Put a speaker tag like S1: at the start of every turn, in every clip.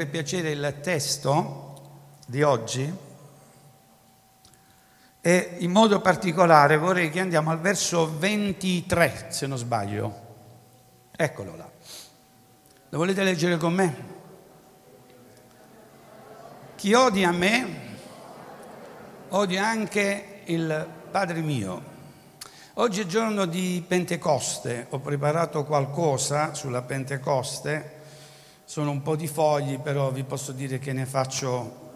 S1: Per piacere il testo di oggi e in modo particolare vorrei che andiamo al verso 23, se non sbaglio. Eccolo là. Lo volete leggere con me? Chi odia me, odia anche il Padre mio. Oggi è giorno di Pentecoste, ho preparato qualcosa sulla Pentecoste sono un po' di fogli, però vi posso dire che ne faccio,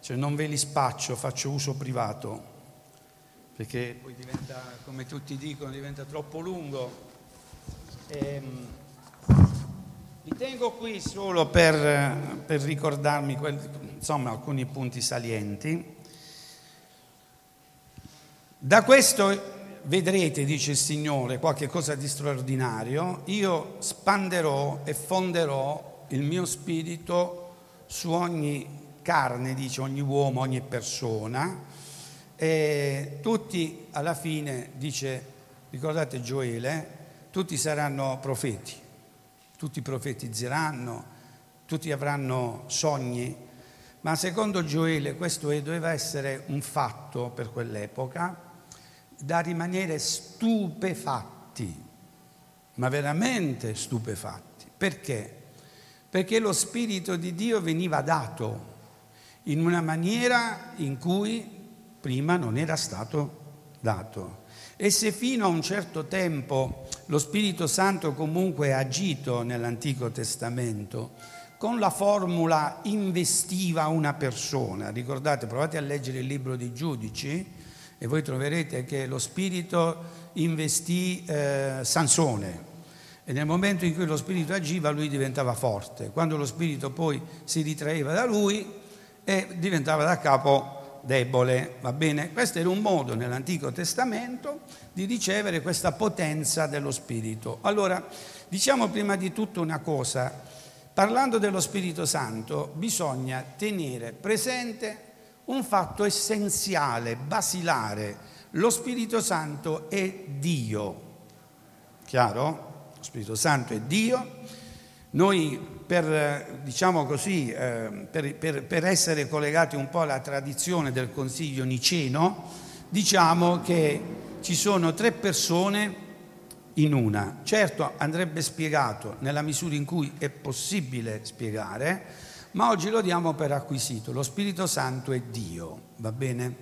S1: cioè non ve li spaccio, faccio uso privato, perché poi diventa, come tutti dicono, diventa troppo lungo. Ehm, li tengo qui solo per, per ricordarmi insomma, alcuni punti salienti. Da questo vedrete, dice il Signore, qualche cosa di straordinario, io spanderò e fonderò il mio spirito su ogni carne, dice ogni uomo, ogni persona, e tutti alla fine, dice, ricordate Gioele, tutti saranno profeti, tutti profetizzeranno, tutti avranno sogni, ma secondo Gioele questo doveva essere un fatto per quell'epoca da rimanere stupefatti, ma veramente stupefatti. Perché? Perché lo Spirito di Dio veniva dato in una maniera in cui prima non era stato dato. E se fino a un certo tempo lo Spirito Santo comunque ha agito nell'Antico Testamento, con la formula investiva una persona, ricordate, provate a leggere il libro dei giudici e voi troverete che lo Spirito investì eh, Sansone, e nel momento in cui lo spirito agiva lui diventava forte, quando lo spirito poi si ritraeva da lui e diventava da capo debole, va bene? Questo era un modo nell'Antico Testamento di ricevere questa potenza dello spirito. Allora, diciamo prima di tutto una cosa, parlando dello Spirito Santo bisogna tenere presente un fatto essenziale, basilare, lo Spirito Santo è Dio, chiaro? Lo Spirito Santo è Dio. Noi per, diciamo così, eh, per, per, per, essere collegati un po' alla tradizione del Consiglio Niceno, diciamo che ci sono tre persone in una. Certo andrebbe spiegato nella misura in cui è possibile spiegare, ma oggi lo diamo per acquisito. Lo Spirito Santo è Dio, va bene?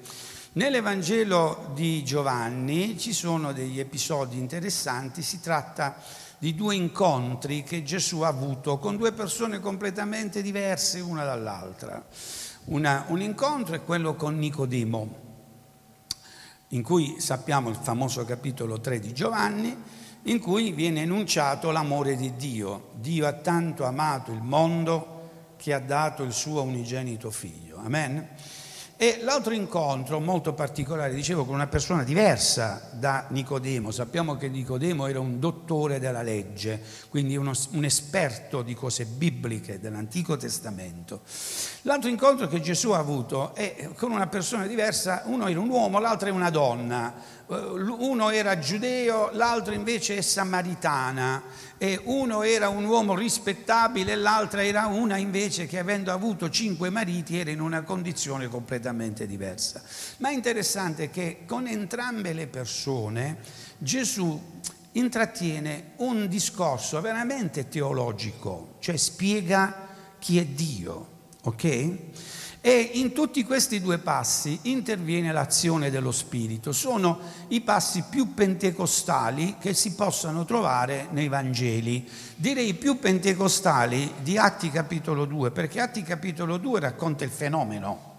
S1: Nell'Evangelo di Giovanni ci sono degli episodi interessanti, si tratta di due incontri che Gesù ha avuto con due persone completamente diverse una dall'altra. Una, un incontro è quello con Nicodemo, in cui sappiamo il famoso capitolo 3 di Giovanni, in cui viene enunciato l'amore di Dio. Dio ha tanto amato il mondo che ha dato il suo unigenito figlio. Amen. E l'altro incontro molto particolare, dicevo, con una persona diversa da Nicodemo. Sappiamo che Nicodemo era un dottore della legge, quindi uno, un esperto di cose bibliche dell'Antico Testamento. L'altro incontro che Gesù ha avuto è con una persona diversa, uno era un uomo, l'altro è una donna. Eh, uno era giudeo, l'altro invece è samaritana e uno era un uomo rispettabile l'altra era una invece che avendo avuto cinque mariti era in una condizione completamente diversa. Ma è interessante che con entrambe le persone Gesù intrattiene un discorso veramente teologico, cioè spiega chi è Dio, ok? E in tutti questi due passi interviene l'azione dello Spirito. Sono i passi più pentecostali che si possano trovare nei Vangeli. Direi più pentecostali di Atti capitolo 2, perché Atti capitolo 2 racconta il fenomeno,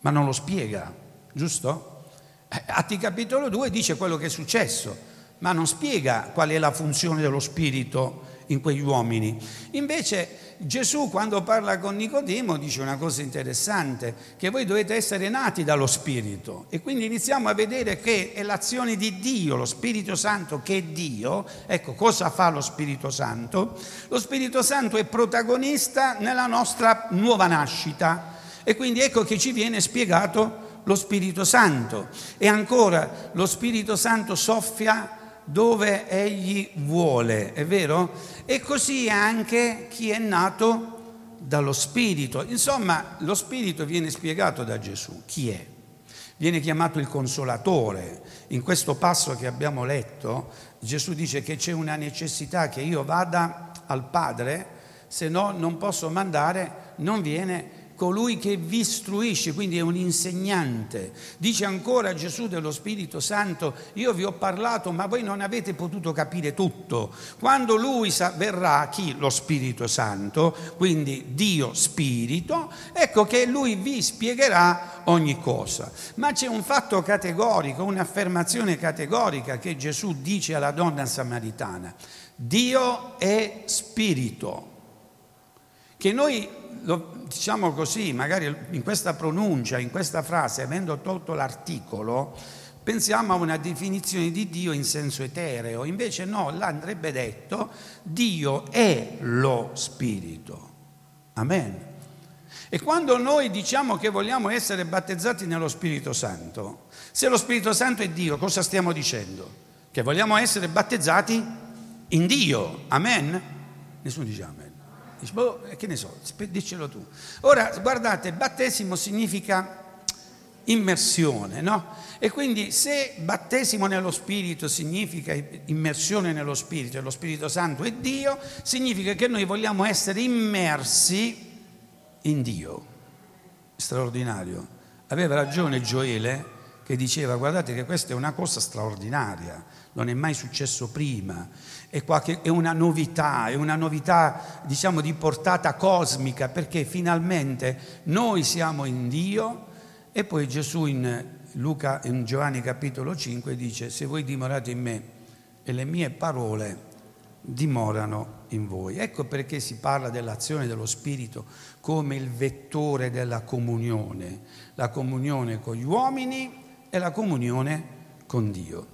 S1: ma non lo spiega, giusto? Eh, Atti capitolo 2 dice quello che è successo, ma non spiega qual è la funzione dello Spirito in quegli uomini. Invece Gesù quando parla con Nicodemo dice una cosa interessante, che voi dovete essere nati dallo Spirito e quindi iniziamo a vedere che è l'azione di Dio, lo Spirito Santo che è Dio. Ecco, cosa fa lo Spirito Santo? Lo Spirito Santo è protagonista nella nostra nuova nascita e quindi ecco che ci viene spiegato lo Spirito Santo. E ancora, lo Spirito Santo soffia dove egli vuole, è vero? E così anche chi è nato dallo Spirito. Insomma, lo Spirito viene spiegato da Gesù. Chi è? Viene chiamato il consolatore. In questo passo che abbiamo letto, Gesù dice che c'è una necessità che io vada al Padre, se no non posso mandare, non viene colui che vi istruisce, quindi è un insegnante. Dice ancora Gesù dello Spirito Santo, io vi ho parlato ma voi non avete potuto capire tutto. Quando lui verrà, chi? Lo Spirito Santo, quindi Dio Spirito, ecco che lui vi spiegherà ogni cosa. Ma c'è un fatto categorico, un'affermazione categorica che Gesù dice alla donna samaritana. Dio è Spirito. Che noi lo diciamo così, magari in questa pronuncia, in questa frase, avendo tolto l'articolo, pensiamo a una definizione di Dio in senso etereo, invece no, là andrebbe detto Dio è lo Spirito. Amen. E quando noi diciamo che vogliamo essere battezzati nello Spirito Santo, se lo Spirito Santo è Dio, cosa stiamo dicendo? Che vogliamo essere battezzati in Dio. Amen? Nessuno dice amen. Dici, boh, che ne so, diccelo tu. Ora, guardate, battesimo significa immersione, no? E quindi se battesimo nello Spirito significa immersione nello Spirito e lo Spirito Santo è Dio, significa che noi vogliamo essere immersi in Dio. Straordinario. Aveva ragione Gioele che diceva guardate che questa è una cosa straordinaria, non è mai successo prima è, qualche, è una novità, è una novità diciamo di portata cosmica perché finalmente noi siamo in Dio e poi Gesù in, Luca, in Giovanni capitolo 5 dice se voi dimorate in me e le mie parole dimorano in voi. Ecco perché si parla dell'azione dello Spirito come il vettore della comunione, la comunione con gli uomini e la comunione con Dio.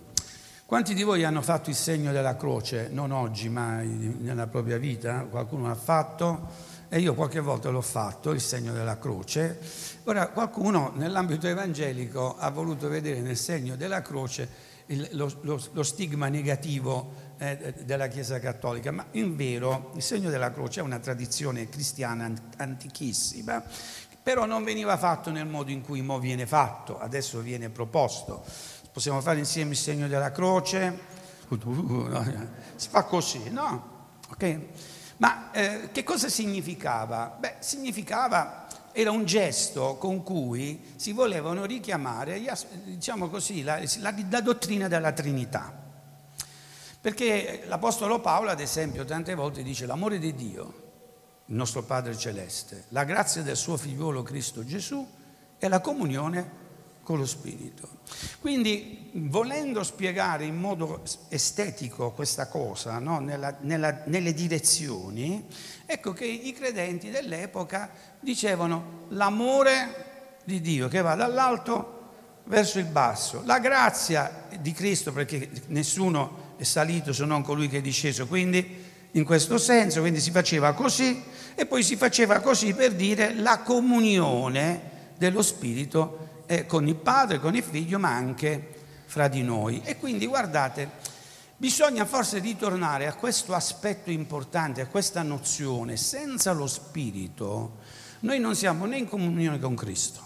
S1: Quanti di voi hanno fatto il segno della croce? Non oggi, ma nella propria vita? Qualcuno l'ha fatto? E io qualche volta l'ho fatto, il segno della croce. Ora, qualcuno nell'ambito evangelico ha voluto vedere nel segno della croce il, lo, lo, lo, stigma negativo eh, della Chiesa Cattolica, ma in vero il segno della croce è una tradizione cristiana antichissima, però non veniva fatto nel modo in cui mo viene fatto, adesso viene proposto. Possiamo fare insieme il segno della croce? Si fa così, no? Ok? Ma eh, che cosa significava? Beh, significava, era un gesto con cui si volevano richiamare, diciamo così, la, la, la dottrina della Trinità. Perché l'Apostolo Paolo, ad esempio, tante volte dice l'amore di Dio, il nostro Padre Celeste, la grazia del suo figliuolo Cristo Gesù e la comunione con lo Spirito. Quindi, volendo spiegare in modo estetico questa cosa, no? nella, nella, nelle direzioni, ecco che i credenti dell'epoca dicevano l'amore di Dio che va dall'alto verso il basso, la grazia di Cristo, perché nessuno è salito se non colui che è disceso, quindi in questo senso, quindi si faceva così e poi si faceva così per dire la comunione dello Spirito eh, con il padre, con il figlio, ma anche fra di noi. E quindi guardate, bisogna forse ritornare a questo aspetto importante, a questa nozione. Senza lo Spirito noi non siamo né in comunione con Cristo,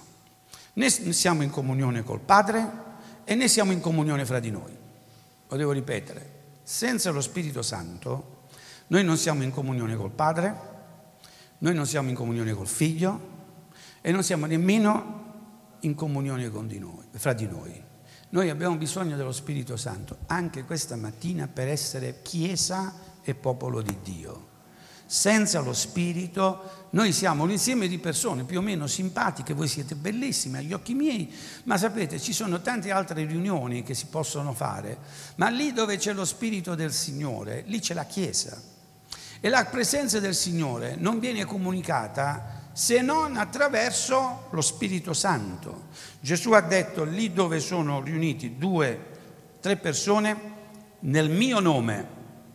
S1: né siamo in comunione col Padre e né siamo in comunione fra di noi. Lo devo ripetere, senza lo Spirito Santo noi non siamo in comunione col Padre, noi non siamo in comunione col Figlio e non siamo nemmeno in comunione con di noi, fra di noi. Noi abbiamo bisogno dello Spirito Santo anche questa mattina per essere Chiesa e popolo di Dio. Senza lo Spirito noi siamo un insieme di persone più o meno simpatiche, voi siete bellissime agli occhi miei, ma sapete ci sono tante altre riunioni che si possono fare, ma lì dove c'è lo Spirito del Signore, lì c'è la Chiesa. E la presenza del Signore non viene comunicata se non attraverso lo Spirito Santo. Gesù ha detto lì dove sono riuniti due, tre persone, nel mio nome,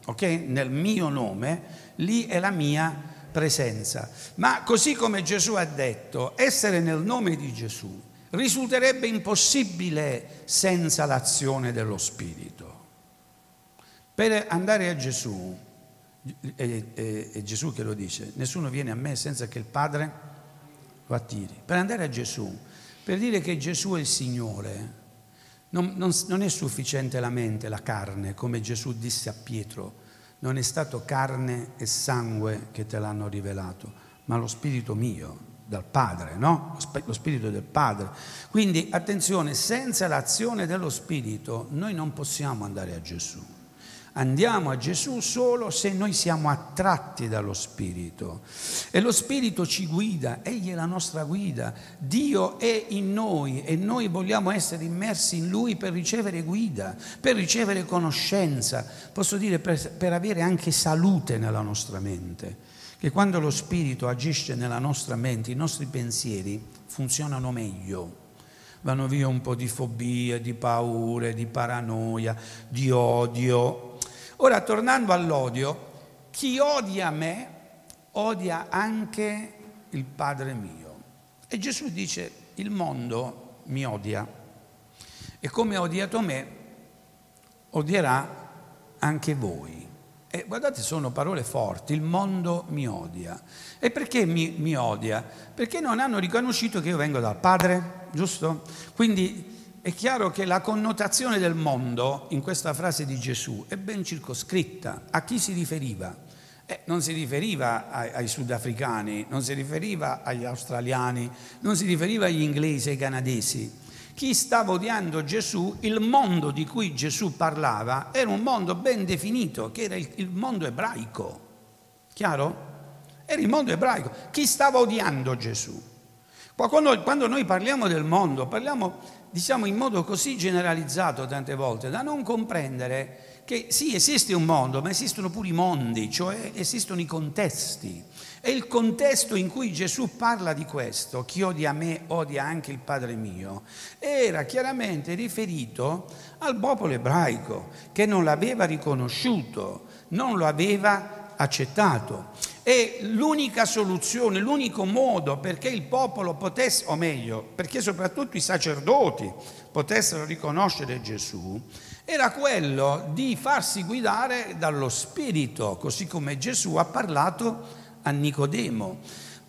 S1: ok? Nel mio nome, lì è la mia presenza. Ma così come Gesù ha detto, essere nel nome di Gesù risulterebbe impossibile senza l'azione dello Spirito. Per andare a Gesù È, Gesù che lo dice, nessuno viene a me senza che il Padre lo attiri. Per andare a Gesù, per dire che Gesù è il Signore, non, non, non, è sufficiente la mente, la carne, come Gesù disse a Pietro, non è stato carne e sangue che te l'hanno rivelato, ma lo Spirito mio, dal Padre, no? Lo Spirito del Padre. Quindi attenzione, senza l'azione dello Spirito noi non possiamo andare a Gesù. Andiamo a Gesù solo se noi siamo attratti dallo Spirito. E lo Spirito ci guida, Egli è la nostra guida. Dio è in noi e noi vogliamo essere immersi in Lui per ricevere guida, per ricevere conoscenza, posso dire per, per avere anche salute nella nostra mente. Che quando lo Spirito agisce nella nostra mente, i nostri pensieri funzionano meglio vanno via un po' di fobie, di paure, di paranoia, di odio, Ora, tornando all'odio, chi odia me odia anche il Padre mio. E Gesù dice, il mondo mi odia e come ha odiato me, odierà anche voi. E guardate, sono parole forti, il mondo mi odia. E perché mi, mi odia? Perché non hanno riconosciuto che io vengo dal Padre, giusto? Quindi è chiaro che la connotazione del mondo in questa frase di Gesù è ben circoscritta. A chi si riferiva? Eh, non si riferiva ai, ai, sudafricani, non si riferiva agli australiani, non si riferiva agli inglesi, ai canadesi. Chi stava odiando Gesù, il mondo di cui Gesù parlava, era un mondo ben definito, che era il, il mondo ebraico. Chiaro? Era il mondo ebraico. Chi stava odiando Gesù? Quando, quando noi parliamo del mondo, parliamo diciamo in modo così generalizzato tante volte da non comprendere che sì, esiste un mondo, ma esistono pure i mondi, cioè esistono i contesti. E il contesto in cui Gesù parla di questo, chi odia me odia anche il Padre mio, era chiaramente riferito al popolo ebraico che non l'aveva riconosciuto, non lo aveva accettato. E l'unica soluzione, l'unico modo perché il popolo potesse, o meglio, perché soprattutto i sacerdoti potessero riconoscere Gesù, era quello di farsi guidare dallo Spirito, così come Gesù ha parlato a Nicodemo.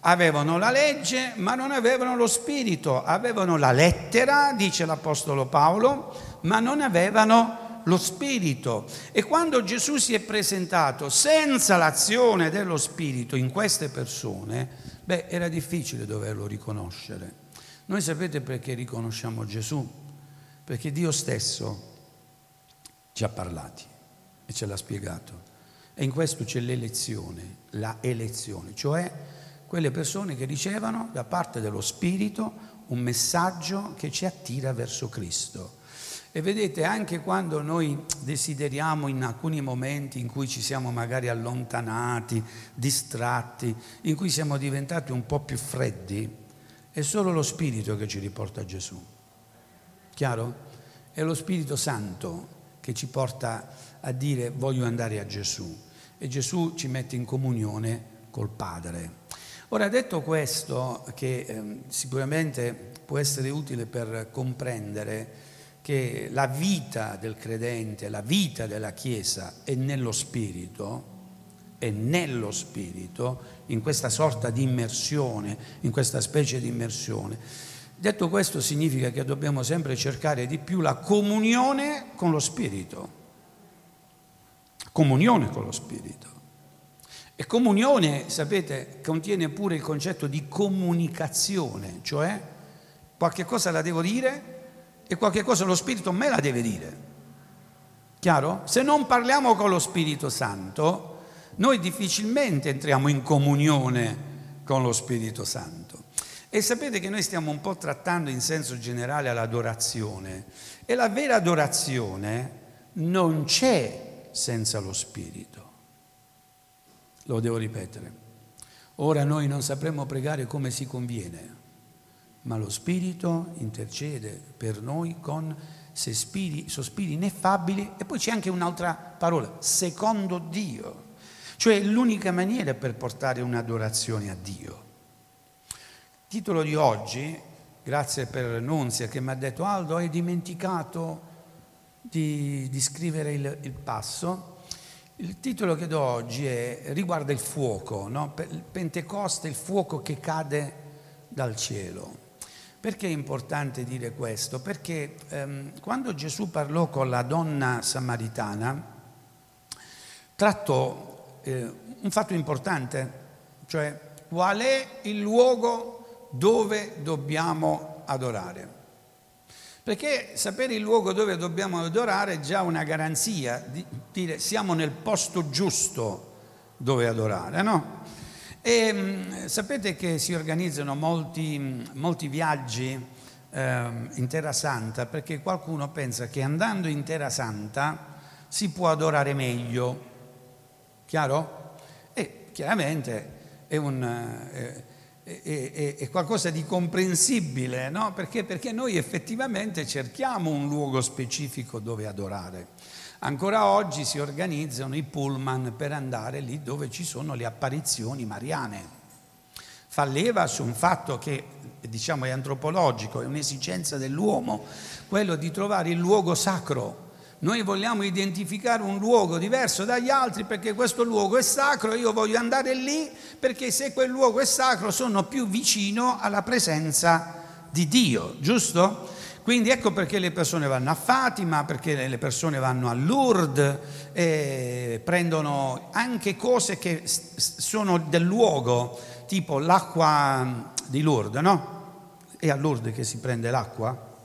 S1: Avevano la legge, ma non avevano lo Spirito, avevano la lettera, dice l'Apostolo Paolo, ma non avevano lo Spirito. E quando Gesù si è presentato senza l'azione dello Spirito in queste persone, beh, era difficile doverlo riconoscere. Noi sapete perché riconosciamo Gesù? Perché Dio stesso ci ha parlati e ce l'ha spiegato. E in questo c'è l'elezione, la elezione, cioè quelle persone che ricevono da parte dello Spirito un messaggio che ci attira verso Cristo. E vedete, anche quando noi desideriamo in alcuni momenti in cui ci siamo magari allontanati, distratti, in cui siamo diventati un po' più freddi, è solo lo Spirito che ci riporta a Gesù. Chiaro? È lo Spirito Santo che ci porta a dire voglio andare a Gesù e Gesù ci mette in comunione col Padre. Ora, detto questo, che eh, sicuramente può essere utile per comprendere che la vita del credente, la vita della Chiesa è nello Spirito, è nello Spirito, in questa sorta di immersione, in questa specie di immersione. Detto questo significa che dobbiamo sempre cercare di più la comunione con lo Spirito. Comunione con lo Spirito. E comunione, sapete, contiene pure il concetto di comunicazione, cioè qualche cosa la devo dire e qualche cosa lo Spirito me la deve dire. Chiaro? Se non parliamo con lo Spirito Santo, noi difficilmente entriamo in comunione con lo Spirito Santo. E sapete che noi stiamo un po' trattando in senso generale l'adorazione e la vera adorazione non c'è senza lo Spirito. Lo devo ripetere. Ora noi non sapremo pregare come si conviene, ma lo Spirito intercede per noi con sospiri, sospiri ineffabili e poi c'è anche un'altra parola, secondo Dio, cioè l'unica maniera per portare un'adorazione a Dio. Il titolo di oggi, grazie per Nunzia che mi ha detto Aldo hai dimenticato di, di scrivere il, il passo, Il titolo che do oggi è, riguarda il fuoco, no? Pentecoste, il fuoco che cade dal cielo. Perché è importante dire questo? Perché ehm, quando Gesù parlò con la donna samaritana, trattò eh, un fatto importante, cioè qual è il luogo dove dobbiamo adorare. Perché sapere il luogo dove dobbiamo adorare è già una garanzia di dire siamo nel posto giusto dove adorare, no? E mm, sapete che si organizzano molti, molti viaggi eh, in Terra Santa perché qualcuno pensa che andando in Terra Santa si può adorare meglio. Chiaro? E chiaramente è un... Eh, è, è, è qualcosa di comprensibile, no? Perché? Perché noi effettivamente cerchiamo un luogo specifico dove adorare. Ancora oggi si organizzano i pullman per andare lì dove ci sono le apparizioni mariane. Fa leva su un fatto che diciamo è antropologico, è un'esigenza dell'uomo, quello di trovare il luogo sacro noi vogliamo identificare un luogo diverso dagli altri perché questo luogo è sacro io voglio andare lì perché se quel luogo è sacro sono più vicino alla presenza di Dio, giusto? Quindi ecco perché le persone vanno a Fatima, perché le persone vanno a Lourdes e prendono anche cose che sono del luogo, tipo l'acqua di Lourdes, no? È a Lourdes che si prende l'acqua?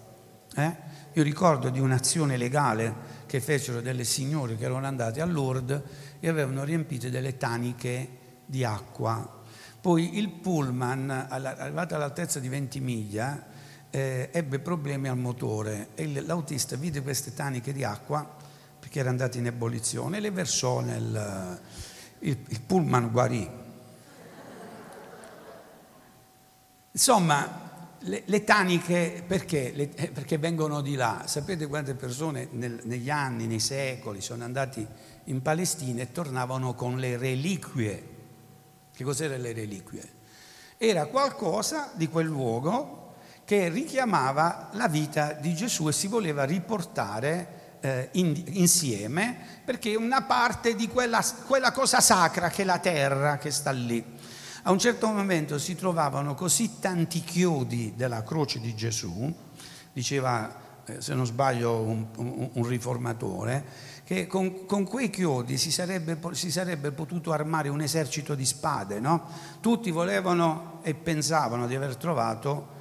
S1: Eh? Io ricordo di un'azione legale che fecero delle signore che erano andate a Lourdes e avevano riempito delle taniche di acqua. Poi il pullman, arrivato all'altezza di 20 miglia, eh, ebbe problemi al motore e l'autista vide queste taniche di acqua perché era andato in ebollizione e le versò nel... il, il pullman guarì. Insomma, le, le taniche perché? Le, eh, perché vengono di là. Sapete quante persone nel, negli anni, nei secoli sono andati in Palestina e tornavano con le reliquie. Che cos'erano le reliquie? Era qualcosa di quel luogo che richiamava la vita di Gesù e si voleva riportare eh, in, insieme perché una parte di quella, quella cosa sacra che è la terra che sta lì. A un certo momento si trovavano così tanti chiodi della croce di Gesù, diceva, eh, se non sbaglio, un, un, un riformatore, che con, con, quei chiodi si sarebbe, si sarebbe, potuto armare un esercito di spade, no? Tutti volevano e pensavano di aver trovato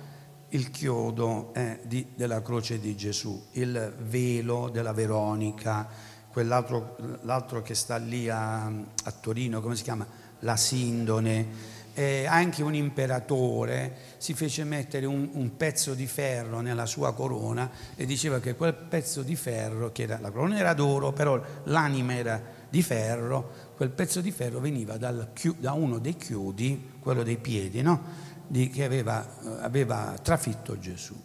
S1: il chiodo eh, di, della croce di Gesù, il velo della Veronica, quell'altro l'altro che sta lì a, a Torino, come si chiama? La Sindone eh, anche un imperatore si fece mettere un, un, pezzo di ferro nella sua corona e diceva che quel pezzo di ferro, che era, la corona era d'oro, però l'anima era di ferro, quel pezzo di ferro veniva dal, da uno dei chiodi, quello dei piedi, no? Di, che aveva, aveva trafitto Gesù.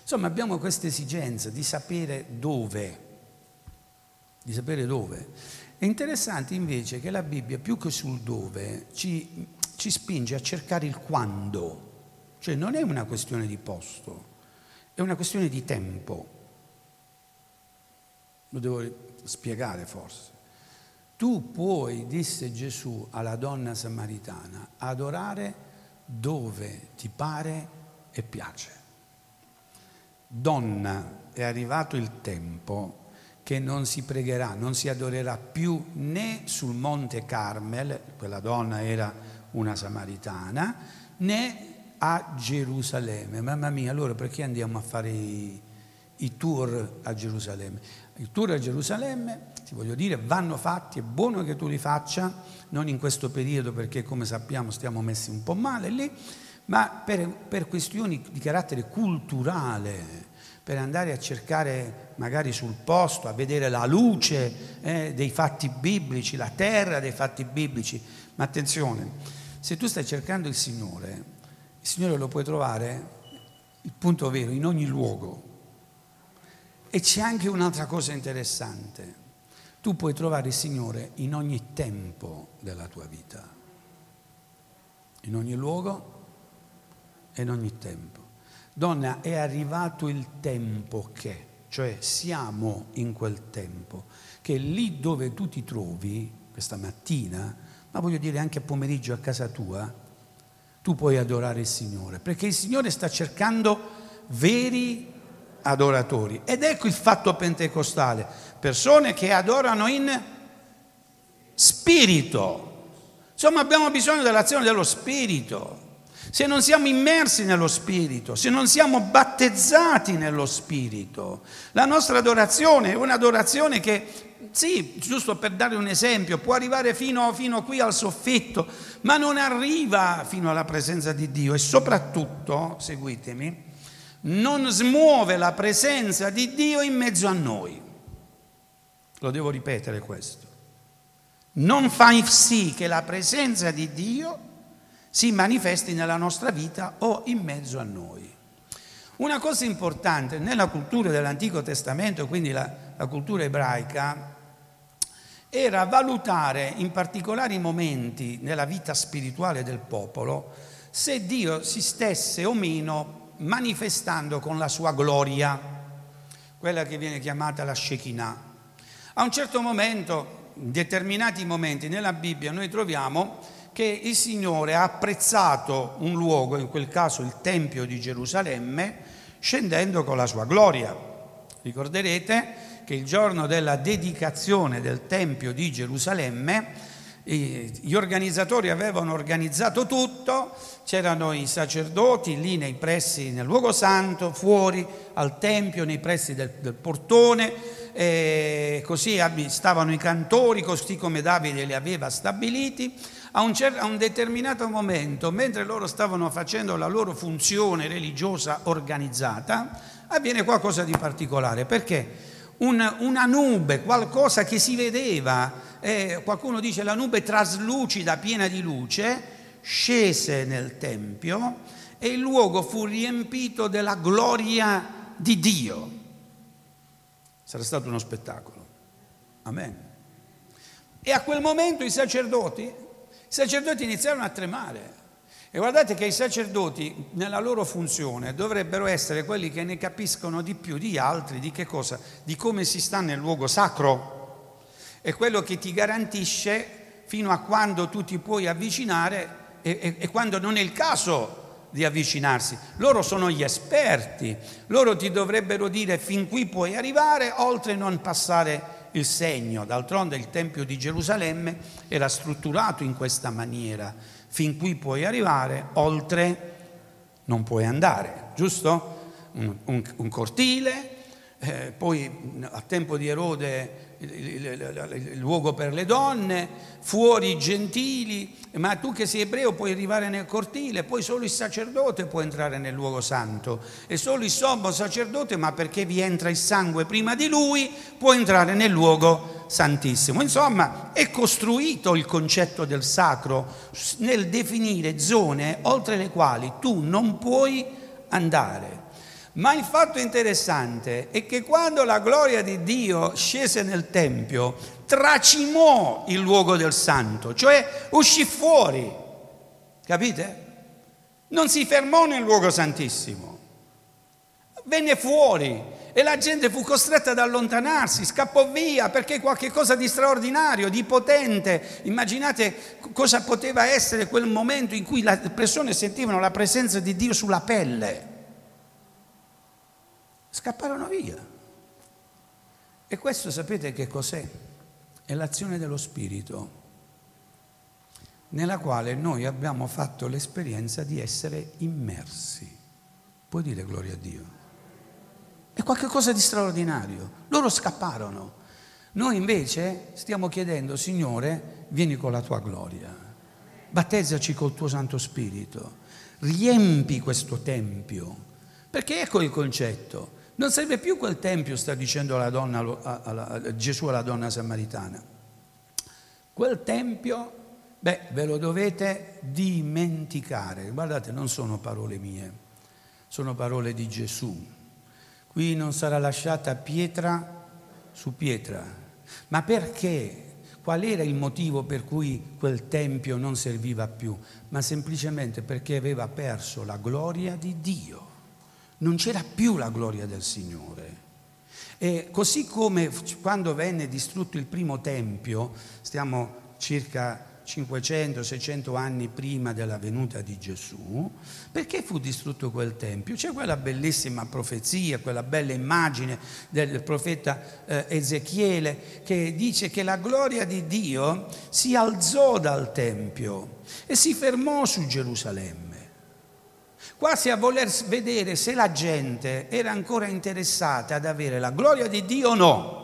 S1: Insomma abbiamo questa esigenza di sapere dove, di sapere dove. È interessante invece che la Bibbia, più che sul dove, ci ci spinge a cercare il quando, cioè non è una questione di posto, è una questione di tempo. Lo devo spiegare forse. Tu puoi, disse Gesù alla donna samaritana, adorare dove ti pare e piace. Donna, è arrivato il tempo che non si pregherà, non si adorerà più né sul monte Carmel, quella donna era una samaritana, né a Gerusalemme. Mamma mia, allora perché andiamo a fare i, i tour a Gerusalemme? I tour a Gerusalemme, ti voglio dire, vanno fatti, è buono che tu li faccia, non in questo periodo perché come sappiamo stiamo messi un po' male lì, ma per, per questioni di carattere culturale, per andare a cercare magari sul posto, a vedere la luce eh, dei fatti biblici, la terra dei fatti biblici. Ma attenzione, se tu stai cercando il Signore, il Signore lo puoi trovare, il punto vero, in ogni luogo. E c'è anche un'altra cosa interessante. Tu puoi trovare il Signore in ogni tempo della tua vita, in ogni luogo e in ogni tempo. Donna, è arrivato il tempo che cioè siamo in quel tempo, che lì dove tu ti trovi, questa mattina, ma voglio dire anche a pomeriggio a casa tua, tu puoi adorare il Signore, perché il Signore sta cercando veri adoratori. Ed ecco il fatto pentecostale, persone che adorano in spirito. Insomma, abbiamo bisogno dell'azione dello spirito. Se non siamo immersi nello spirito, se non siamo battezzati nello spirito, la nostra adorazione è un'adorazione che sì, giusto per dare un esempio, può arrivare fino, fino, qui al soffitto, ma non arriva fino alla presenza di Dio e soprattutto, seguitemi, non smuove la presenza di Dio in mezzo a noi. Lo devo ripetere questo. Non fa sì che la presenza di Dio si manifesti nella nostra vita o in mezzo a noi. Una cosa importante nella cultura dell'Antico Testamento, quindi la, la cultura ebraica, era valutare in particolari momenti nella vita spirituale del popolo se Dio si stesse o meno manifestando con la sua gloria, quella che viene chiamata la Shekinah. A un certo momento, in determinati momenti nella Bibbia, noi troviamo che il Signore ha apprezzato un luogo, in quel caso il Tempio di Gerusalemme, scendendo con la sua gloria. Ricorderete che il giorno della dedicazione del Tempio di Gerusalemme gli organizzatori avevano organizzato tutto, c'erano i sacerdoti lì nei pressi, nel luogo santo, fuori al Tempio, nei pressi del, del portone, così stavano i cantori, così come Davide li aveva stabiliti. A un, cer- a un determinato momento, mentre loro stavano facendo la loro funzione religiosa organizzata, avviene qualcosa di particolare. Perché? un, una nube, qualcosa che si vedeva, eh, qualcuno dice la nube traslucida, piena di luce, scese nel Tempio e il luogo fu riempito della gloria di Dio. Sarà stato uno spettacolo. Amen. E a quel momento i sacerdoti, i sacerdoti iniziarono a tremare. E guardate che i sacerdoti nella loro funzione dovrebbero essere quelli che ne capiscono di più di altri di che cosa? Di come si sta nel luogo sacro. È quello che ti garantisce fino a quando tu ti puoi avvicinare e, e, e quando non è il caso di avvicinarsi. Loro sono gli esperti, loro ti dovrebbero dire fin qui puoi arrivare, oltre non passare il segno. D'altronde il Tempio di Gerusalemme era strutturato in questa maniera fin qui puoi arrivare, oltre non puoi andare, giusto? Un, un, un cortile, eh, poi a tempo di Erode il, luogo per le donne, fuori i gentili, ma tu che sei ebreo puoi arrivare nel cortile, poi solo il sacerdote può entrare nel luogo santo e solo il sommo sacerdote, ma perché vi entra il sangue prima di lui, può entrare nel luogo santissimo. Insomma, è costruito il concetto del sacro nel definire zone oltre le quali tu non puoi andare. Ma il fatto interessante è che quando la gloria di Dio scese nel Tempio, tracimò il luogo del santo, cioè uscì fuori, capite? Non si fermò nel luogo santissimo, venne fuori e la gente fu costretta ad allontanarsi, scappò via perché qualcosa di straordinario, di potente. Immaginate cosa poteva essere quel momento in cui le persone sentivano la presenza di Dio sulla pelle. Scapparono via. E questo sapete che cos'è? È l'azione dello Spirito, nella quale noi abbiamo fatto l'esperienza di essere immersi. Puoi dire gloria a Dio? È qualcosa di straordinario. Loro scapparono. Noi invece stiamo chiedendo, Signore, vieni con la tua gloria, battezzaci col tuo Santo Spirito, riempi questo tempio. Perché ecco il concetto. Non serve più quel tempio, sta dicendo la donna, alla, alla, Gesù alla donna samaritana. Quel tempio, beh, ve lo dovete dimenticare. Guardate, non sono parole mie, sono parole di Gesù. Qui non sarà lasciata pietra su pietra. Ma perché? Qual era il motivo per cui quel tempio non serviva più? Ma semplicemente perché aveva perso la gloria di Dio non c'era più la gloria del Signore. E così come quando venne distrutto il primo tempio, stiamo circa 500-600 anni prima della venuta di Gesù, perché fu distrutto quel tempio? C'è quella bellissima profezia, quella bella immagine del profeta eh, Ezechiele che dice che la gloria di Dio si alzò dal tempio e si fermò su Gerusalemme quasi a voler vedere se la gente era ancora interessata ad avere la gloria di Dio o no.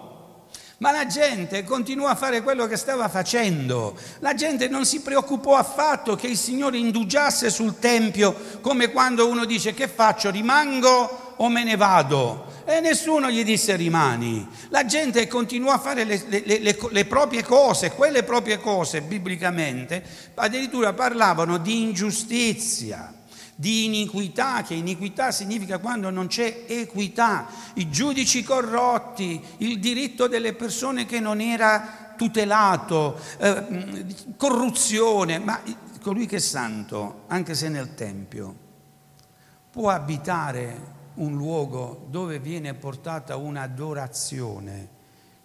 S1: Ma la gente continuò a fare quello che stava facendo. La gente non si preoccupò affatto che il Signore indugiasse sul Tempio come quando uno dice che faccio, rimango o me ne vado. E nessuno gli disse rimani. La gente continuò a fare le, le, le, le proprie cose, quelle proprie cose biblicamente addirittura parlavano di ingiustizia di iniquità, che iniquità significa quando non c'è equità, i giudici corrotti, il diritto delle persone che non era tutelato, eh, corruzione, ma colui che è santo, anche se nel Tempio, può abitare un luogo dove viene portata un'adorazione,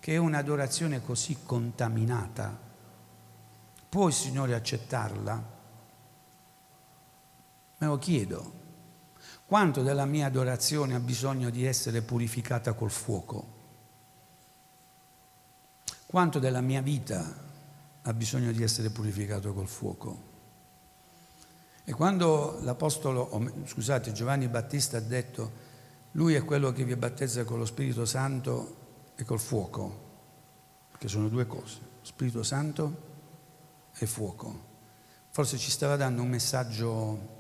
S1: che è un'adorazione così contaminata. Può il Signore accettarla? Me lo chiedo. Quanto della mia adorazione ha bisogno di essere purificata col fuoco? Quanto della mia vita ha bisogno di essere purificato col fuoco? E quando l'Apostolo, scusate, Giovanni Battista ha detto, lui è quello che vi battezza con lo Spirito Santo e col fuoco, che sono due cose, Spirito Santo e fuoco. Forse ci stava dando un messaggio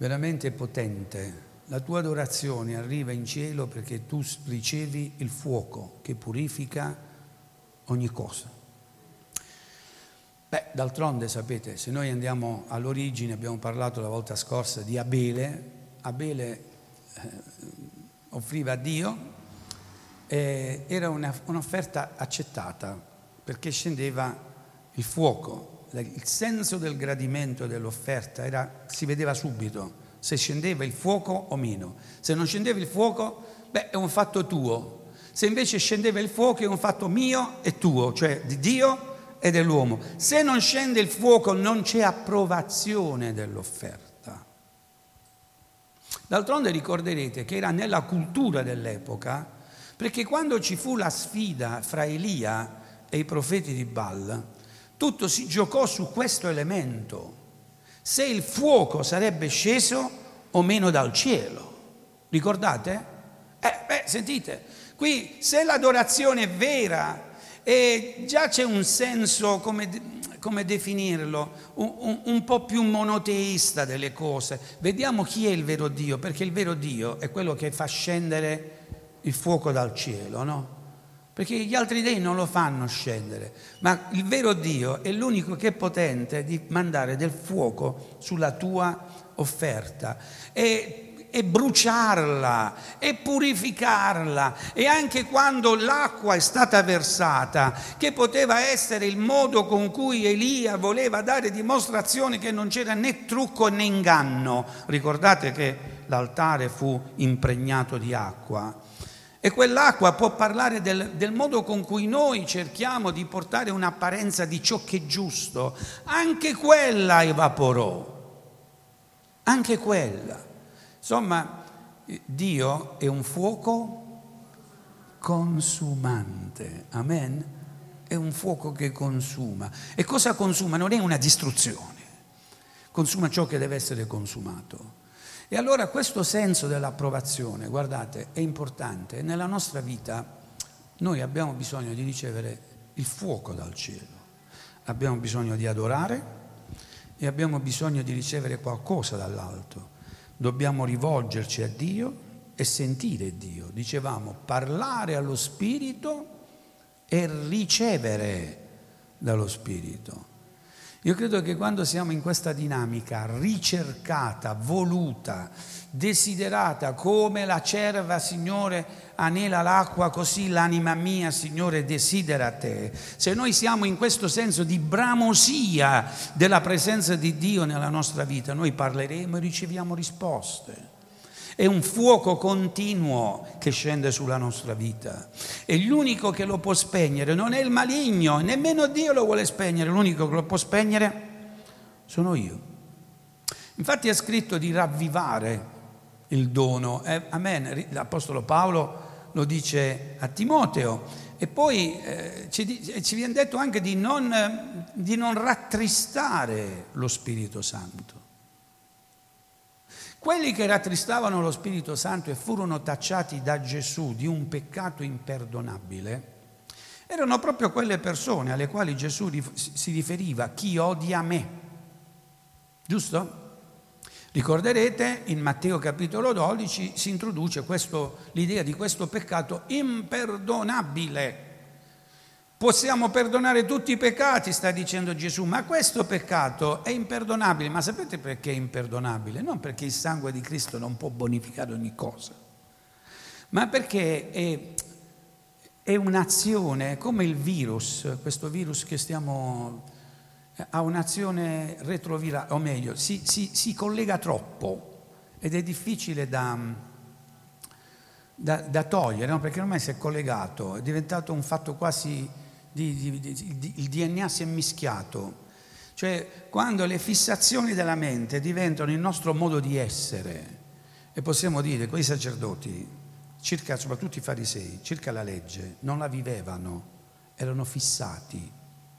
S1: veramente potente. La tua adorazione arriva in cielo perché tu ricevi il fuoco che purifica ogni cosa. Beh, d'altronde sapete, se noi andiamo all'origine, abbiamo parlato la volta scorsa di Abele, Abele eh, offriva a Dio, eh, era una, un'offerta accettata perché scendeva il fuoco, il senso del gradimento dell'offerta era, si vedeva subito se scendeva il fuoco o meno. Se non scendeva il fuoco, beh, è un fatto tuo. Se invece scendeva il fuoco è un fatto mio e tuo, cioè di Dio e dell'uomo. Se non scende il fuoco non c'è approvazione dell'offerta. D'altronde ricorderete che era nella cultura dell'epoca, perché quando ci fu la sfida fra Elia e i profeti di Baal, tutto si giocò su questo elemento, se il fuoco sarebbe sceso o meno dal cielo. Ricordate? Eh, beh, sentite, qui se l'adorazione è vera e già c'è un senso, come, come definirlo, un, un, un, po' più monoteista delle cose, vediamo chi è il vero Dio, perché il vero Dio è quello che fa scendere il fuoco dal cielo, no? Perché gli altri dei non lo fanno scendere, ma il vero Dio è l'unico che è potente di mandare del fuoco sulla tua offerta. E, e bruciarla e purificarla. E anche quando l'acqua è stata versata, che poteva essere il modo con cui Elia voleva dare dimostrazione che non c'era né trucco né inganno, ricordate che l'altare fu impregnato di acqua e quell'acqua può parlare del, del, modo con cui noi cerchiamo di portare un'apparenza di ciò che è giusto. Anche quella evaporò. Anche quella. Insomma, Dio è un fuoco consumante. Amen? È un fuoco che consuma. E cosa consuma? Non è una distruzione. Consuma ciò che deve essere consumato. E allora questo senso dell'approvazione, guardate, è importante. Nella nostra vita noi abbiamo bisogno di ricevere il fuoco dal cielo, abbiamo bisogno di adorare e abbiamo bisogno di ricevere qualcosa dall'alto. Dobbiamo rivolgerci a Dio e sentire Dio. Dicevamo parlare allo Spirito e ricevere dallo Spirito. Io credo che quando siamo in questa dinamica ricercata, voluta, desiderata, come la cerva, Signore, anela l'acqua, così l'anima mia, Signore, desidera te. Se noi siamo in questo senso di bramosia della presenza di Dio nella nostra vita, noi parleremo e riceviamo risposte. È un fuoco continuo che scende sulla nostra vita. E l'unico che lo può spegnere non è il maligno, nemmeno Dio lo vuole spegnere, l'unico che lo può spegnere sono io. Infatti è scritto di ravvivare il dono. Eh, amen. L'Apostolo Paolo lo dice a Timoteo. E poi eh, ci, ci, viene detto anche di non, di non rattristare lo Spirito Santo. Quelli che rattristavano lo Spirito Santo e furono tacciati da Gesù di un peccato imperdonabile, erano proprio quelle persone alle quali Gesù si riferiva, chi odia me. Giusto? Ricorderete, in Matteo capitolo 12 si introduce questo, l'idea di questo peccato imperdonabile. Possiamo perdonare tutti i peccati, sta dicendo Gesù, ma questo peccato è imperdonabile. Ma sapete perché è imperdonabile? Non perché il sangue di Cristo non può bonificare ogni cosa, ma perché è, è un'azione come il virus, questo virus che stiamo ha un'azione retrovirale, o meglio, si, si, si, collega troppo ed è difficile da, da, da togliere, no? perché ormai si è collegato, è diventato un fatto quasi di, di, di, il DNA si è mischiato. Cioè, quando le fissazioni della mente diventano il nostro modo di essere, e possiamo dire, quei sacerdoti, circa, soprattutto i farisei, circa la legge, non la vivevano, erano fissati,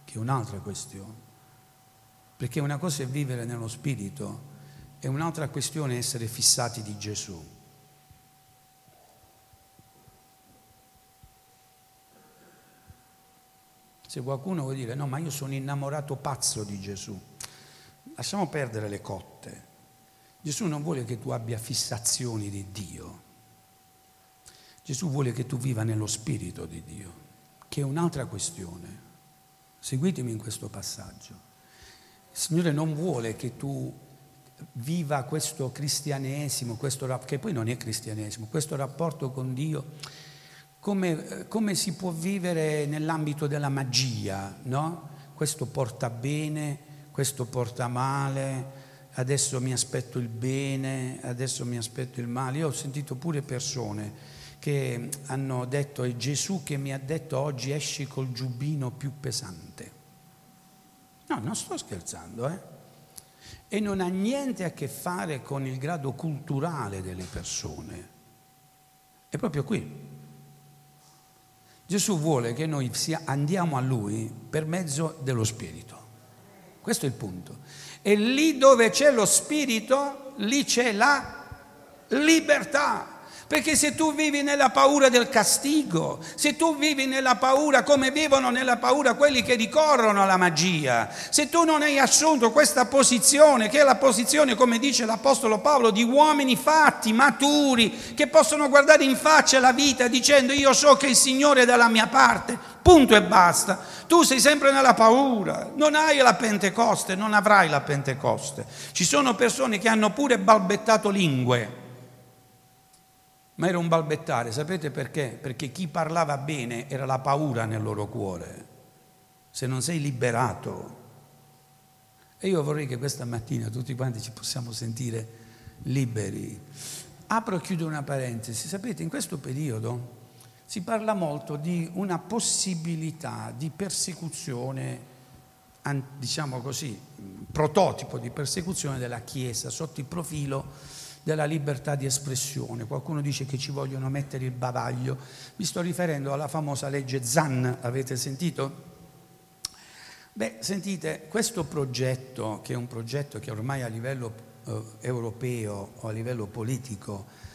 S1: che è un'altra questione. Perché una cosa è vivere nello spirito e un'altra questione è essere fissati di Gesù. Se qualcuno vuole dire no, ma io sono innamorato pazzo di Gesù, lasciamo perdere le cotte. Gesù non vuole che tu abbia fissazioni di Dio. Gesù vuole che tu viva nello spirito di Dio, che è un'altra questione. Seguitemi in questo passaggio. Il Signore non vuole che tu viva questo cristianesimo, questo, che poi non è cristianesimo, questo rapporto con Dio come, come si può vivere nell'ambito della magia, no? Questo porta bene, questo porta male, adesso mi aspetto il bene, adesso mi aspetto il male. Io ho sentito pure persone che hanno detto è Gesù che mi ha detto oggi esci col giubbino più pesante. No, non sto scherzando, eh? E non ha niente a che fare con il grado culturale delle persone. È proprio qui. Gesù vuole che noi andiamo a Lui per mezzo dello Spirito. Questo è il punto. E lì dove c'è lo Spirito, lì c'è la libertà. Perché se tu vivi nella paura del castigo, se tu vivi nella paura come vivono nella paura quelli che ricorrono alla magia, se tu non hai assunto questa posizione, che è la posizione, come dice l'Apostolo Paolo, di uomini fatti, maturi, che possono guardare in faccia la vita dicendo io so che il Signore è dalla mia parte, punto e basta. Tu sei sempre nella paura, non hai la Pentecoste, non avrai la Pentecoste. Ci sono persone che hanno pure balbettato lingue ma era un balbettare, sapete perché? Perché chi parlava bene era la paura nel loro cuore, se non sei liberato. E io vorrei che questa mattina tutti quanti ci possiamo sentire liberi. Apro e chiudo una parentesi, sapete, in questo periodo si parla molto di una possibilità di persecuzione, diciamo così, prototipo di persecuzione della Chiesa sotto il profilo della libertà di espressione. Qualcuno dice che ci vogliono mettere il bavaglio. Mi sto riferendo alla famosa legge Zan, avete sentito? Beh, sentite, questo progetto, che è un progetto che ormai a livello eh, europeo o a livello politico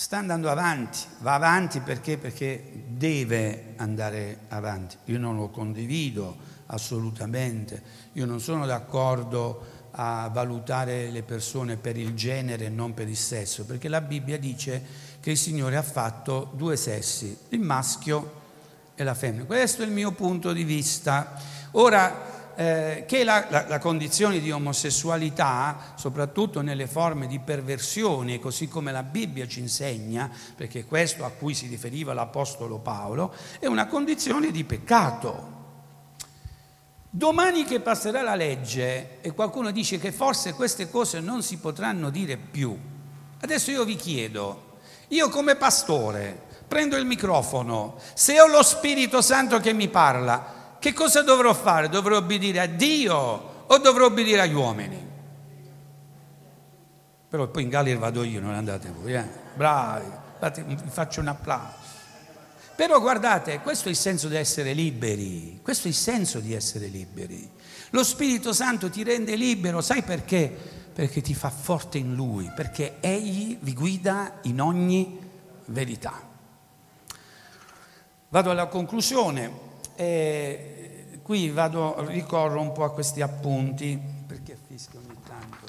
S1: sta andando avanti, va avanti perché? Perché deve andare avanti. Io non lo condivido assolutamente, io non sono d'accordo a valutare le persone per il genere e non per il sesso, perché la Bibbia dice che il Signore ha fatto due sessi, il maschio e la femmina. Questo è il mio punto di vista. Ora, eh, che la, la, la, condizione di omosessualità, soprattutto nelle forme di perversione, così come la Bibbia ci insegna, perché questo a cui si riferiva l'Apostolo Paolo, è una condizione di peccato. Domani che passerà la legge e qualcuno dice che forse queste cose non si potranno dire più, Adesso io vi chiedo, io come pastore prendo il microfono, se ho lo Spirito Santo che mi parla, che cosa dovrò fare? Dovrò obbedire a Dio o dovrò obbedire agli uomini? Però poi in Gallia vado io, non andate voi, eh? Bravi, vi faccio un applauso. Però guardate, questo è il senso di essere liberi, questo è il senso di essere liberi. Lo Spirito Santo ti rende libero, sai perché? Perché ti fa forte in Lui, perché Egli vi guida in ogni verità. Vado alla conclusione, e qui vado, ricorro un po' a questi appunti, perché fischio ogni tanto,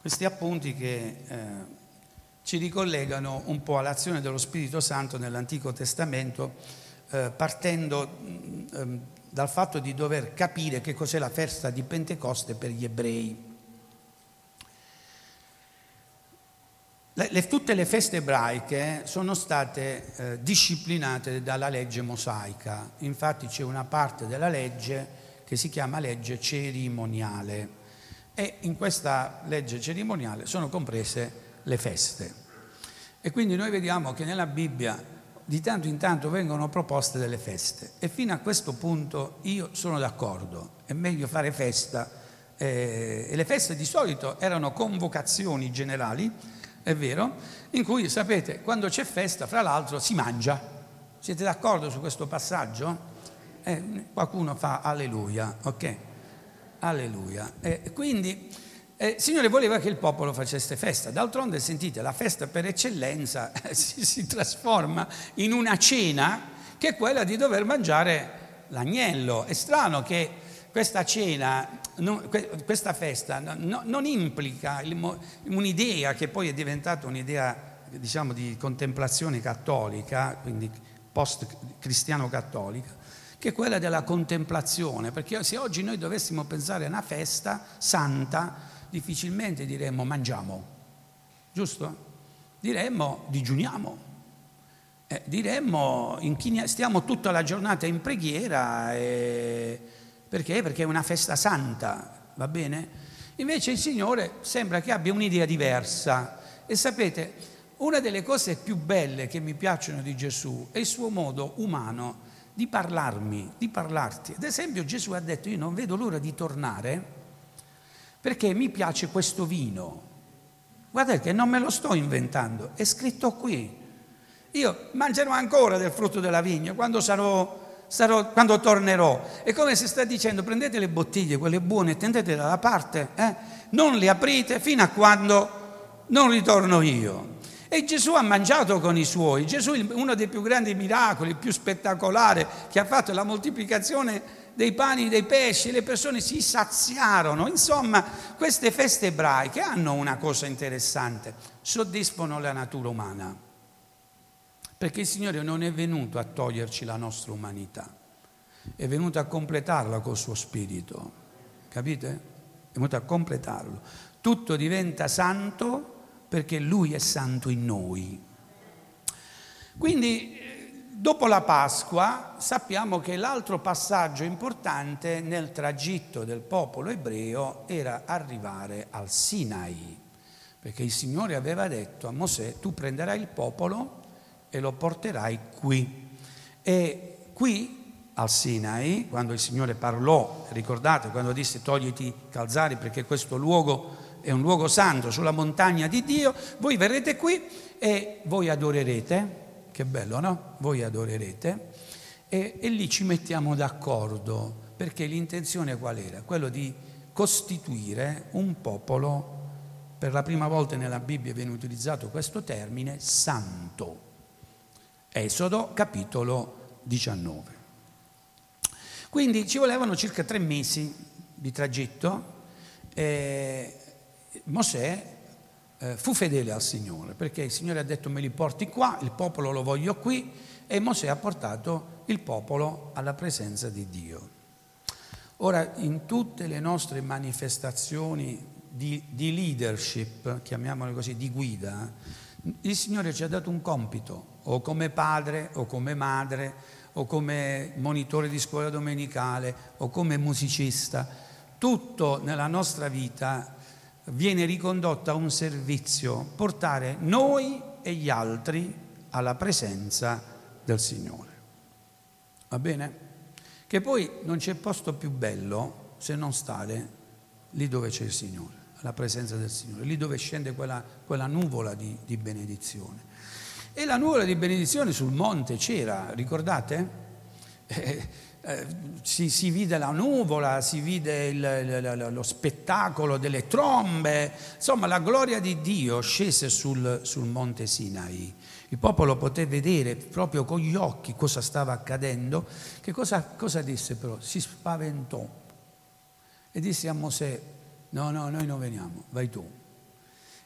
S1: questi appunti che... Eh, ci ricollegano un po' all'azione dello Spirito Santo nell'Antico Testamento, eh, partendo eh, dal fatto di dover capire che cos'è la festa di Pentecoste per gli ebrei. Le, le, tutte le feste ebraiche sono state eh, disciplinate dalla legge mosaica, infatti c'è una parte della legge che si chiama legge cerimoniale e in questa legge cerimoniale sono comprese le feste. E quindi noi vediamo che nella Bibbia di tanto in tanto vengono proposte delle feste e fino a questo punto io sono d'accordo, è meglio fare festa eh, e le feste di solito erano convocazioni generali, è vero, in cui sapete quando c'è festa fra l'altro si mangia. Siete d'accordo su questo passaggio? Eh, qualcuno fa alleluia, ok? Alleluia. Eh, quindi eh, Signore voleva che il popolo facesse festa. D'altronde, sentite, la festa per eccellenza si, si trasforma in una cena che è quella di dover mangiare l'agnello. È strano che questa cena, questa festa no, non implica un'idea che poi è diventata un'idea diciamo di contemplazione cattolica, quindi post cristiano cattolica, che è quella della contemplazione, perché se oggi noi dovessimo pensare a una festa santa, difficilmente diremmo mangiamo, giusto? Diremmo digiuniamo, eh, diremmo inchini- stiamo tutta la giornata in preghiera, e... perché? Perché è una festa santa, va bene? Invece il Signore sembra che abbia un'idea diversa e sapete, una delle cose più belle che mi piacciono di Gesù è il suo modo umano di parlarmi, di parlarti. Ad esempio Gesù ha detto io non vedo l'ora di tornare perché mi piace questo vino. Guardate che non me lo sto inventando, è scritto qui. Io mangerò ancora del frutto della vigna quando, sarò, sarò, quando tornerò. È come se sta dicendo prendete le bottiglie, quelle buone, tendete dalla parte, eh? non le aprite fino a quando non ritorno io. E Gesù ha mangiato con i suoi. Gesù, uno dei più grandi miracoli, più spettacolare che ha fatto, è la moltiplicazione dei pani, dei pesci, le persone si saziarono. Insomma, queste feste ebraiche hanno una cosa interessante, soddisfano la natura umana, perché il Signore non è venuto a toglierci la nostra umanità, è venuto a completarla col suo spirito, capite? È venuto a completarlo. Tutto diventa santo perché Lui è santo in noi. Quindi Dopo la Pasqua sappiamo che l'altro passaggio importante nel tragitto del popolo ebreo era arrivare al Sinai, perché il Signore aveva detto a Mosè tu prenderai il popolo e lo porterai qui. E qui al Sinai, quando il Signore parlò, ricordate, quando disse togliti i calzari perché questo luogo è un luogo santo sulla montagna di Dio, voi verrete qui e voi adorerete che bello, no? Voi adorerete e, e lì ci mettiamo d'accordo perché l'intenzione qual era? Quello di costituire un popolo, per la prima volta nella Bibbia viene utilizzato questo termine, santo. Esodo capitolo 19. Quindi ci volevano circa tre mesi di tragitto. E Mosè eh, fu fedele al Signore, perché il Signore ha detto me li porti qua, il popolo lo voglio qui e Mosè ha portato il popolo alla presenza di Dio. Ora, in tutte le nostre manifestazioni di, di leadership, chiamiamole così, di guida, il Signore ci ha dato un compito, o come padre, o come madre, o come monitore di scuola domenicale, o come musicista. Tutto nella nostra vita viene ricondotta a un servizio, portare noi e gli altri alla presenza del Signore. Va bene? Che poi non c'è posto più bello se non stare lì dove c'è il Signore, alla presenza del Signore, lì dove scende quella, quella nuvola di, di benedizione. E la nuvola di benedizione sul monte c'era, ricordate? Eh, eh, si, si, vide la nuvola, si vide il, lo spettacolo delle trombe, insomma la gloria di Dio scese sul, sul monte Sinai. Il popolo poté vedere proprio con gli occhi cosa stava accadendo. Che cosa, cosa disse però? Si spaventò e disse a Mosè, no, no, noi non veniamo, vai tu.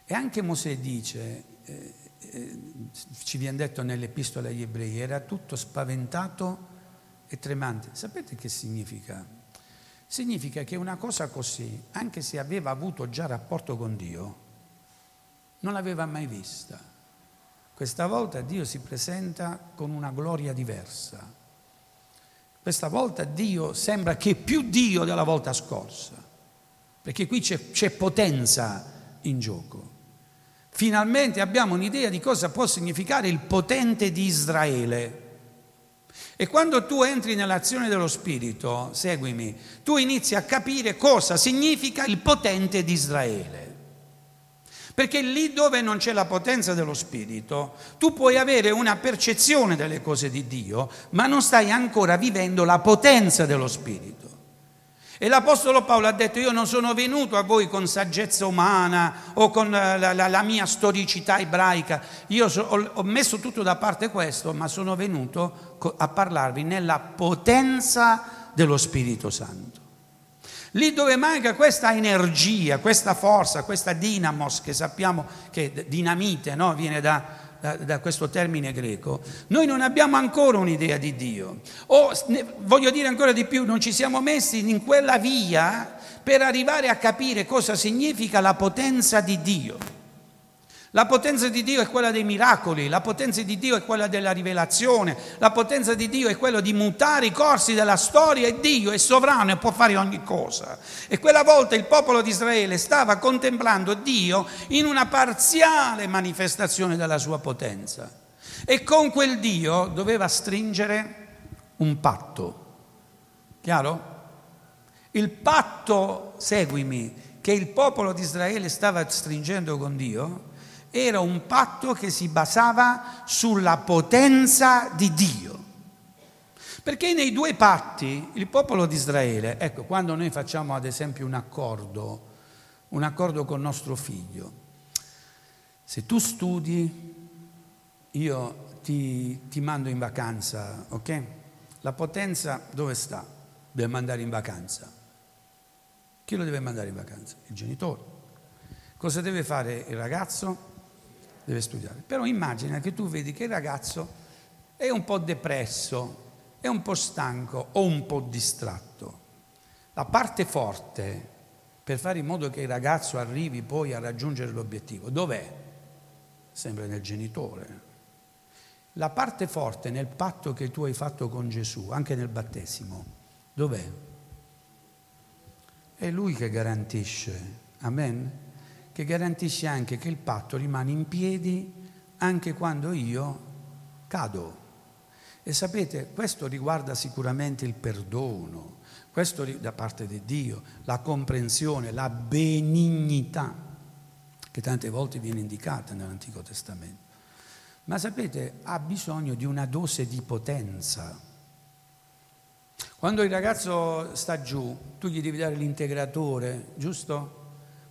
S1: E anche Mosè dice, eh, eh, ci viene detto nell'epistola agli ebrei, era tutto spaventato e tremante. Sapete che significa? Significa che una cosa così, anche se aveva avuto già rapporto con Dio, non l'aveva mai vista. Questa volta Dio si presenta con una gloria diversa. Questa volta Dio sembra che è più Dio della volta scorsa, perché qui c'è, c'è potenza in gioco. Finalmente abbiamo un'idea di cosa può significare il potente di Israele e quando tu entri nell'azione dello Spirito, seguimi, tu inizi a capire cosa significa il potente di Israele. Perché lì dove non c'è la potenza dello Spirito, tu puoi avere una percezione delle cose di Dio, ma non stai ancora vivendo la potenza dello Spirito. E l'Apostolo Paolo ha detto, io non sono venuto a voi con saggezza umana o con la, la, la mia storicità ebraica, io so, ho, ho messo tutto da parte questo, ma sono venuto a parlarvi nella potenza dello Spirito Santo. Lì dove manca questa energia, questa forza, questa dinamos, che sappiamo che dinamite no? viene da, da, da, questo termine greco, noi non abbiamo ancora un'idea di Dio. O voglio dire ancora di più, non ci siamo messi in quella via per arrivare a capire cosa significa la potenza di Dio. La potenza di Dio è quella dei miracoli, la potenza di Dio è quella della rivelazione, la potenza di Dio è quella di mutare i corsi della storia e Dio è sovrano e può fare ogni cosa. E quella volta il popolo di Israele stava contemplando Dio in una parziale manifestazione della sua potenza e con quel Dio doveva stringere un patto. Chiaro? Il patto, seguimi, che il popolo di Israele stava stringendo con Dio era un patto che si basava sulla potenza di Dio. Perché nei due patti il popolo di Israele, ecco, quando noi facciamo ad esempio un accordo, un accordo con nostro figlio, se tu studi, io ti, ti mando in vacanza, ok? La potenza dove sta? Deve mandare in vacanza. Chi lo deve mandare in vacanza? Il genitore. Cosa deve fare il ragazzo? Deve studiare. Però immagina che tu vedi che il ragazzo è un po' depresso, è un po' stanco o un po' distratto. La parte forte per fare in modo che il ragazzo arrivi poi a raggiungere l'obiettivo, dov'è? Sempre nel genitore. La parte forte nel patto che tu hai fatto con Gesù, anche nel battesimo, dov'è? È lui che garantisce. Amen? Che garantisce anche che il patto rimane in piedi anche quando io cado. E sapete, questo riguarda sicuramente il perdono, questo da parte di Dio, la comprensione, la benignità, che tante volte viene indicata nell'Antico Testamento. Ma sapete, ha bisogno di una dose di potenza. Quando il ragazzo sta giù, tu gli devi dare l'integratore, giusto?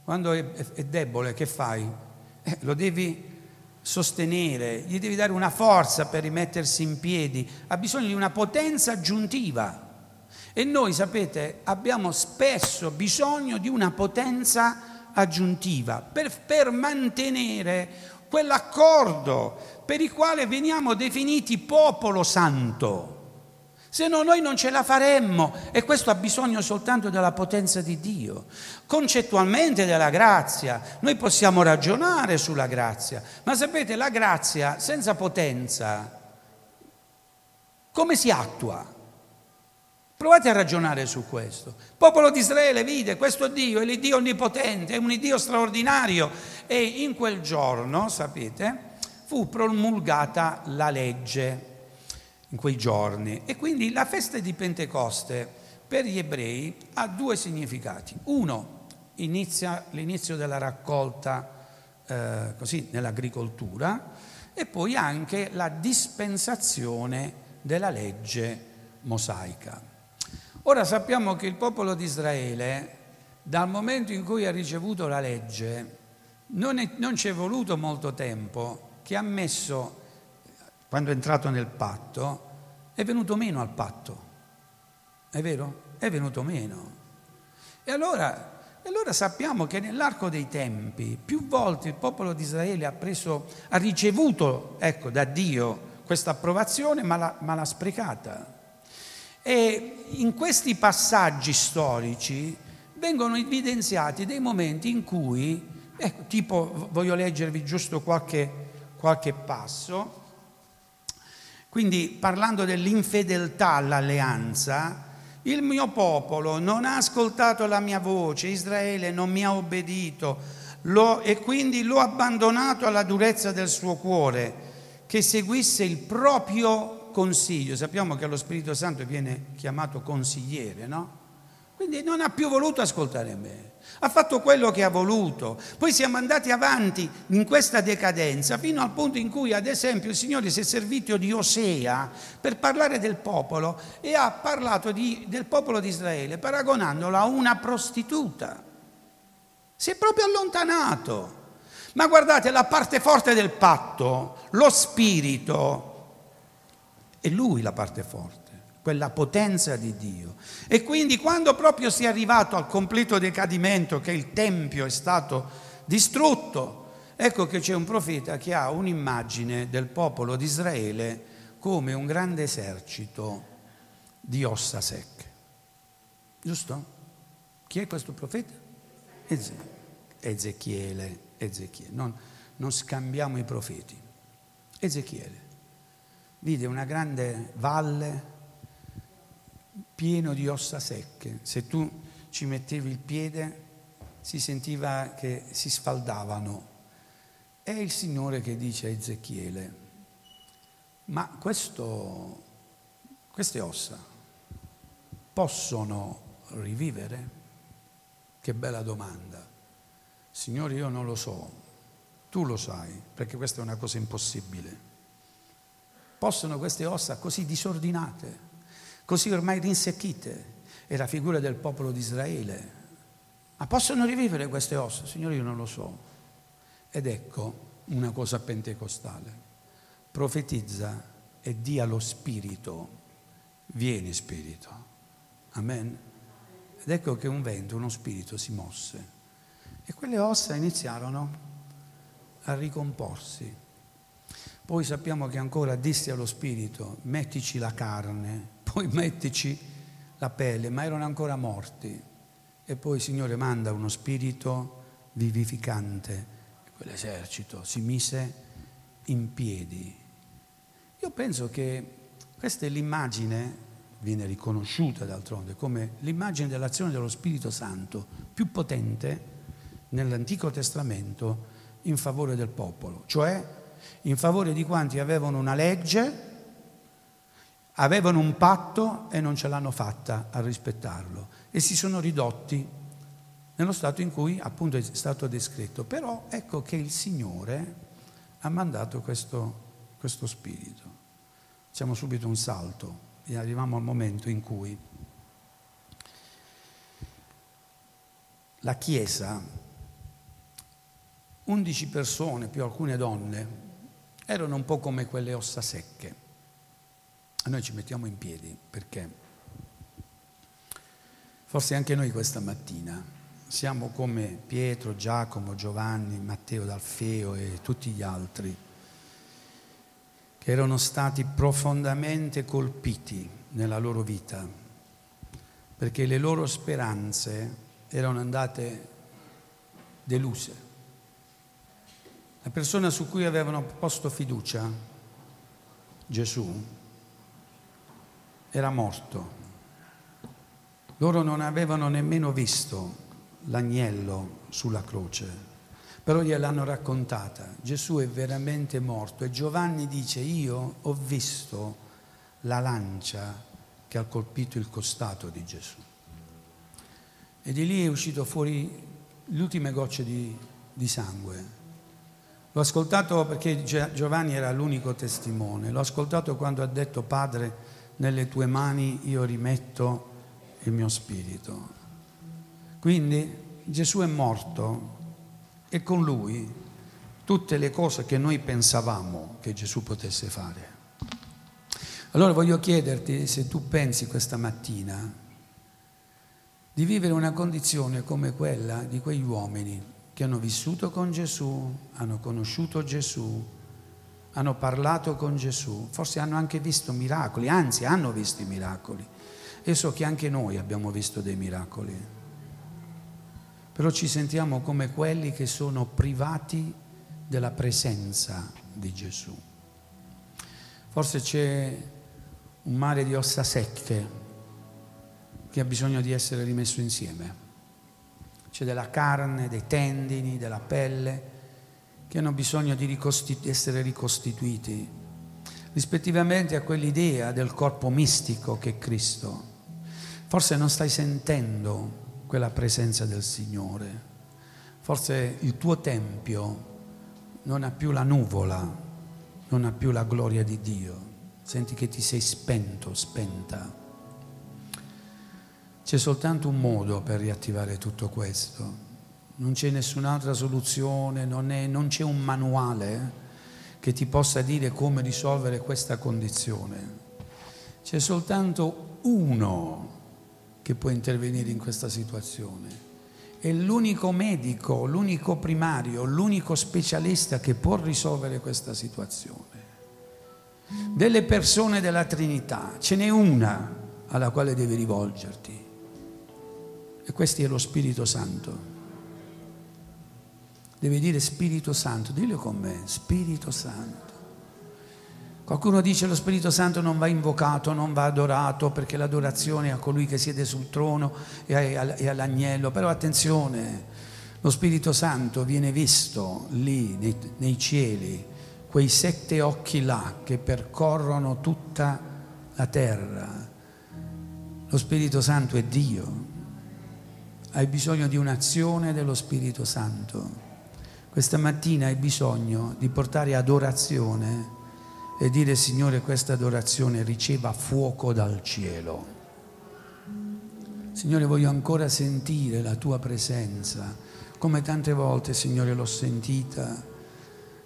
S1: Quando è, è debole, che fai? Eh, lo devi sostenere, gli devi dare una forza per rimettersi in piedi, ha bisogno di una potenza aggiuntiva. E noi, sapete, abbiamo spesso bisogno di una potenza aggiuntiva per, per mantenere quell'accordo per il quale veniamo definiti popolo santo. Se no noi non ce la faremmo e questo ha bisogno soltanto della potenza di Dio. Concettualmente della grazia, noi possiamo ragionare sulla grazia, ma sapete la grazia senza potenza come si attua? Provate a ragionare su questo. Il popolo di Israele vide questo Dio, è l'Iddio onnipotente, è un Dio straordinario e in quel giorno, sapete, fu promulgata la legge in quei giorni e quindi la festa di Pentecoste per gli ebrei ha due significati. Uno, inizia l'inizio della raccolta eh, così nell'agricoltura e poi anche la dispensazione della legge mosaica. Ora sappiamo che il popolo di Israele, dal momento in cui ha ricevuto la legge, non, è, non ci è voluto molto tempo che ha messo, quando è entrato nel patto, è venuto meno al patto. È vero? È venuto meno. E allora, allora sappiamo che nell'arco dei tempi più volte il popolo di Israele ha, preso, ha ricevuto ecco, da Dio questa approvazione ma l'ha, ma l'ha sprecata. E in questi passaggi storici vengono evidenziati dei momenti in cui, ecco, tipo voglio leggervi giusto qualche, qualche passo, quindi parlando dell'infedeltà all'alleanza, il mio popolo non ha ascoltato la mia voce, Israele non mi ha obbedito lo, e quindi l'ho abbandonato alla durezza del suo cuore, che seguisse il proprio consiglio, sappiamo che lo Spirito Santo viene chiamato consigliere, no? Quindi non ha più voluto ascoltare me, ha fatto quello che ha voluto. Poi siamo andati avanti in questa decadenza fino al punto in cui, ad esempio, il Signore si è servito di Osea per parlare del popolo e ha parlato di, del popolo di Israele paragonandolo a una prostituta. Si è proprio allontanato. Ma guardate, la parte forte del patto, lo spirito, è lui la parte forte, quella potenza di Dio. E quindi quando proprio si è arrivato al completo decadimento, che il Tempio è stato distrutto, ecco che c'è un profeta che ha un'immagine del popolo di Israele come un grande esercito di ossa secche. Giusto? Chi è questo profeta? Ezechiele. Ezechiele. Non, non scambiamo i profeti. Ezechiele vide una grande valle pieno di ossa secche. Se tu ci mettevi il piede si sentiva che si sfaldavano. È il Signore che dice a Ezechiele, ma questo, queste ossa possono rivivere? Che bella domanda. Signore, io non lo so, tu lo sai, perché questa è una cosa impossibile. Possono queste ossa così disordinate, così ormai rinsecchite, è la figura del popolo di Israele, ma possono rivivere queste ossa? Signore, io non lo so. Ed ecco una cosa pentecostale. Profetizza e dia lo spirito. Vieni spirito. Amen. Ed ecco che un vento, uno spirito si mosse. E quelle ossa iniziarono a ricomporsi. Poi sappiamo che ancora disse allo spirito, mettici la carne, poi mettici la pelle, ma erano ancora morti. E poi il Signore manda uno spirito vivificante. Quell'esercito si mise in piedi. Io penso che questa è l'immagine, viene riconosciuta d'altronde, come l'immagine dell'azione dello Spirito Santo più potente nell'Antico Testamento in favore del popolo, cioè in favore di quanti avevano una legge, avevano un patto e non ce l'hanno fatta a rispettarlo e si sono ridotti nello stato in cui appunto è stato descritto. Però ecco che il Signore ha mandato questo, questo spirito. Facciamo subito un salto e arriviamo al momento in cui la Chiesa, undici persone più alcune donne, erano un po' come quelle ossa secche. Noi ci mettiamo in piedi perché forse anche noi questa mattina siamo come Pietro, Giacomo, Giovanni, Matteo d'Alfeo e tutti gli altri che erano stati profondamente colpiti nella loro vita perché le loro speranze erano andate deluse. La persona su cui avevano posto fiducia, Gesù, era morto Loro non avevano nemmeno visto l'agnello sulla croce, però gliel'hanno raccontata. Gesù è veramente morto e Giovanni dice io ho visto la lancia che ha colpito il costato di Gesù. E di lì è uscito fuori le ultime gocce di, di sangue. L'ho ascoltato perché Giovanni era l'unico testimone, l'ho ascoltato quando ha detto Padre, nelle tue mani io rimetto il mio spirito. Quindi Gesù è morto e con lui tutte le cose che noi pensavamo che Gesù potesse fare. Allora voglio chiederti se tu pensi questa mattina di vivere una condizione come quella di quegli uomini che hanno vissuto con Gesù, hanno conosciuto Gesù, hanno parlato con Gesù, forse hanno anche visto miracoli, anzi hanno visto i miracoli. E so che anche noi abbiamo visto dei miracoli però ci sentiamo come quelli che sono privati della presenza di Gesù. Forse c'è un mare di ossa secche che ha bisogno di essere rimesso insieme. C'è della carne, dei tendini, della pelle che hanno bisogno di ricostitu- essere ricostituiti rispettivamente a quell'idea del corpo mistico che è Cristo. Forse non stai sentendo quella presenza del Signore. Forse il tuo tempio non ha più la nuvola, non ha più la gloria di Dio. Senti che ti sei spento, spenta. C'è soltanto un modo per riattivare tutto questo. Non c'è nessun'altra soluzione, non, è, non c'è un manuale che ti possa dire come risolvere questa condizione. C'è soltanto uno che può intervenire in questa situazione. È l'unico medico, l'unico primario, l'unico specialista che può risolvere questa situazione. Delle persone della Trinità, ce n'è una alla quale devi rivolgerti. E questo è lo Spirito Santo. Devi dire Spirito Santo, dillo con me, Spirito Santo. Qualcuno dice lo Spirito Santo non va invocato, non va adorato perché l'adorazione è a colui che siede sul trono e all'agnello, però attenzione, lo Spirito Santo viene visto lì nei, nei cieli, quei sette occhi là che percorrono tutta la terra. Lo Spirito Santo è Dio, hai bisogno di un'azione dello Spirito Santo. Questa mattina hai bisogno di portare adorazione e dire Signore questa adorazione riceva fuoco dal cielo. Signore voglio ancora sentire la tua presenza, come tante volte Signore l'ho sentita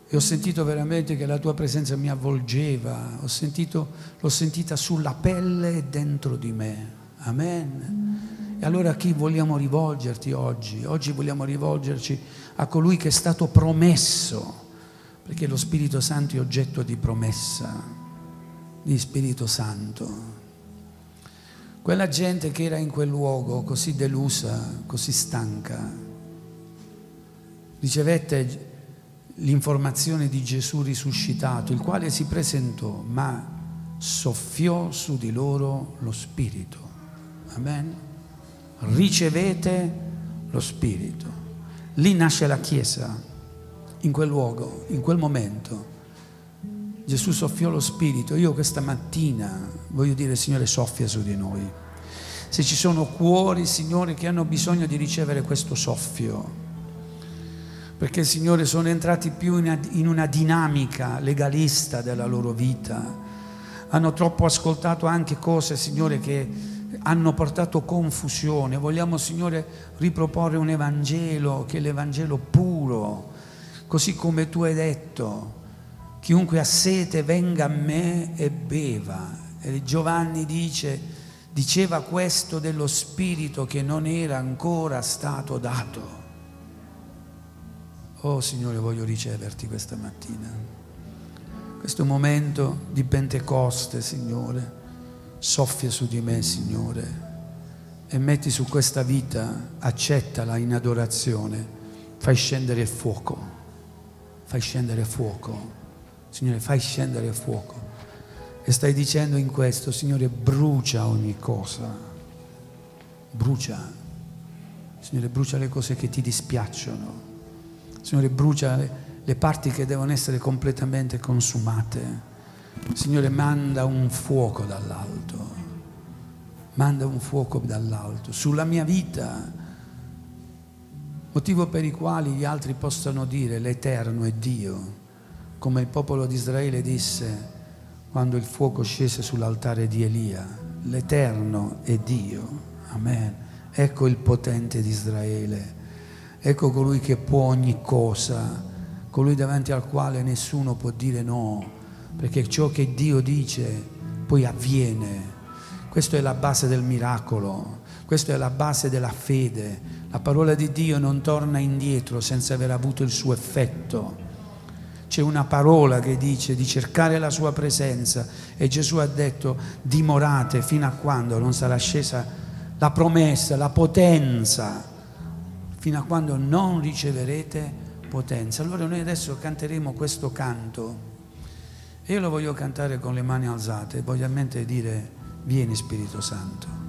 S1: e ho sentito veramente che la tua presenza mi avvolgeva, sentito, l'ho sentita sulla pelle e dentro di me. Amen. E allora a chi vogliamo rivolgerti oggi? Oggi vogliamo rivolgerci a colui che è stato promesso perché lo Spirito Santo è oggetto di promessa, di Spirito Santo. Quella gente che era in quel luogo così delusa, così stanca, ricevette l'informazione di Gesù risuscitato, il quale si presentò, ma soffiò su di loro lo Spirito. Amen. Ricevete lo Spirito. Lì nasce la Chiesa in quel luogo, in quel momento. Gesù soffiò lo Spirito. Io questa mattina voglio dire, Signore, soffia su di noi. Se ci sono cuori, Signore, che hanno bisogno di ricevere questo soffio, perché, Signore, sono entrati più in una dinamica legalista della loro vita, hanno troppo ascoltato anche cose, Signore, che hanno portato confusione. Vogliamo, Signore, riproporre un Evangelo che è l'Evangelo puro, così come tu hai detto, chiunque ha sete venga a me e beva. E Giovanni dice, diceva questo dello Spirito che non era ancora stato dato. Oh Signore, voglio riceverti questa mattina. Questo momento di Pentecoste, Signore, soffia su di me, Signore, e metti su questa vita, accettala in adorazione, fai scendere il fuoco fai scendere fuoco. Signore, fai scendere fuoco. E stai dicendo in questo, Signore, brucia ogni cosa. brucia. Signore, brucia le cose che ti dispiacciono. Signore, brucia le, le parti che devono essere completamente consumate. Signore, manda un fuoco dall'alto. Manda un fuoco dall'alto sulla mia vita. Motivo per i quali gli altri possano dire l'Eterno è Dio, come il popolo di Israele disse quando il fuoco scese sull'altare di Elia. L'Eterno è Dio. Amen. Ecco il potente di Israele. Ecco colui che può ogni cosa, colui davanti al quale nessuno può dire no, perché ciò che Dio dice poi avviene. Questa è la base del miracolo, questa è la base della fede. La parola di Dio non torna indietro senza aver avuto il suo effetto c'è una parola che dice di cercare la sua presenza e Gesù ha detto dimorate fino a quando non sarà scesa la promessa, la potenza, fino a quando non riceverete potenza. Allora noi adesso canteremo questo canto io lo voglio cantare con le mani alzate, voglio a mente dire vieni Spirito Santo.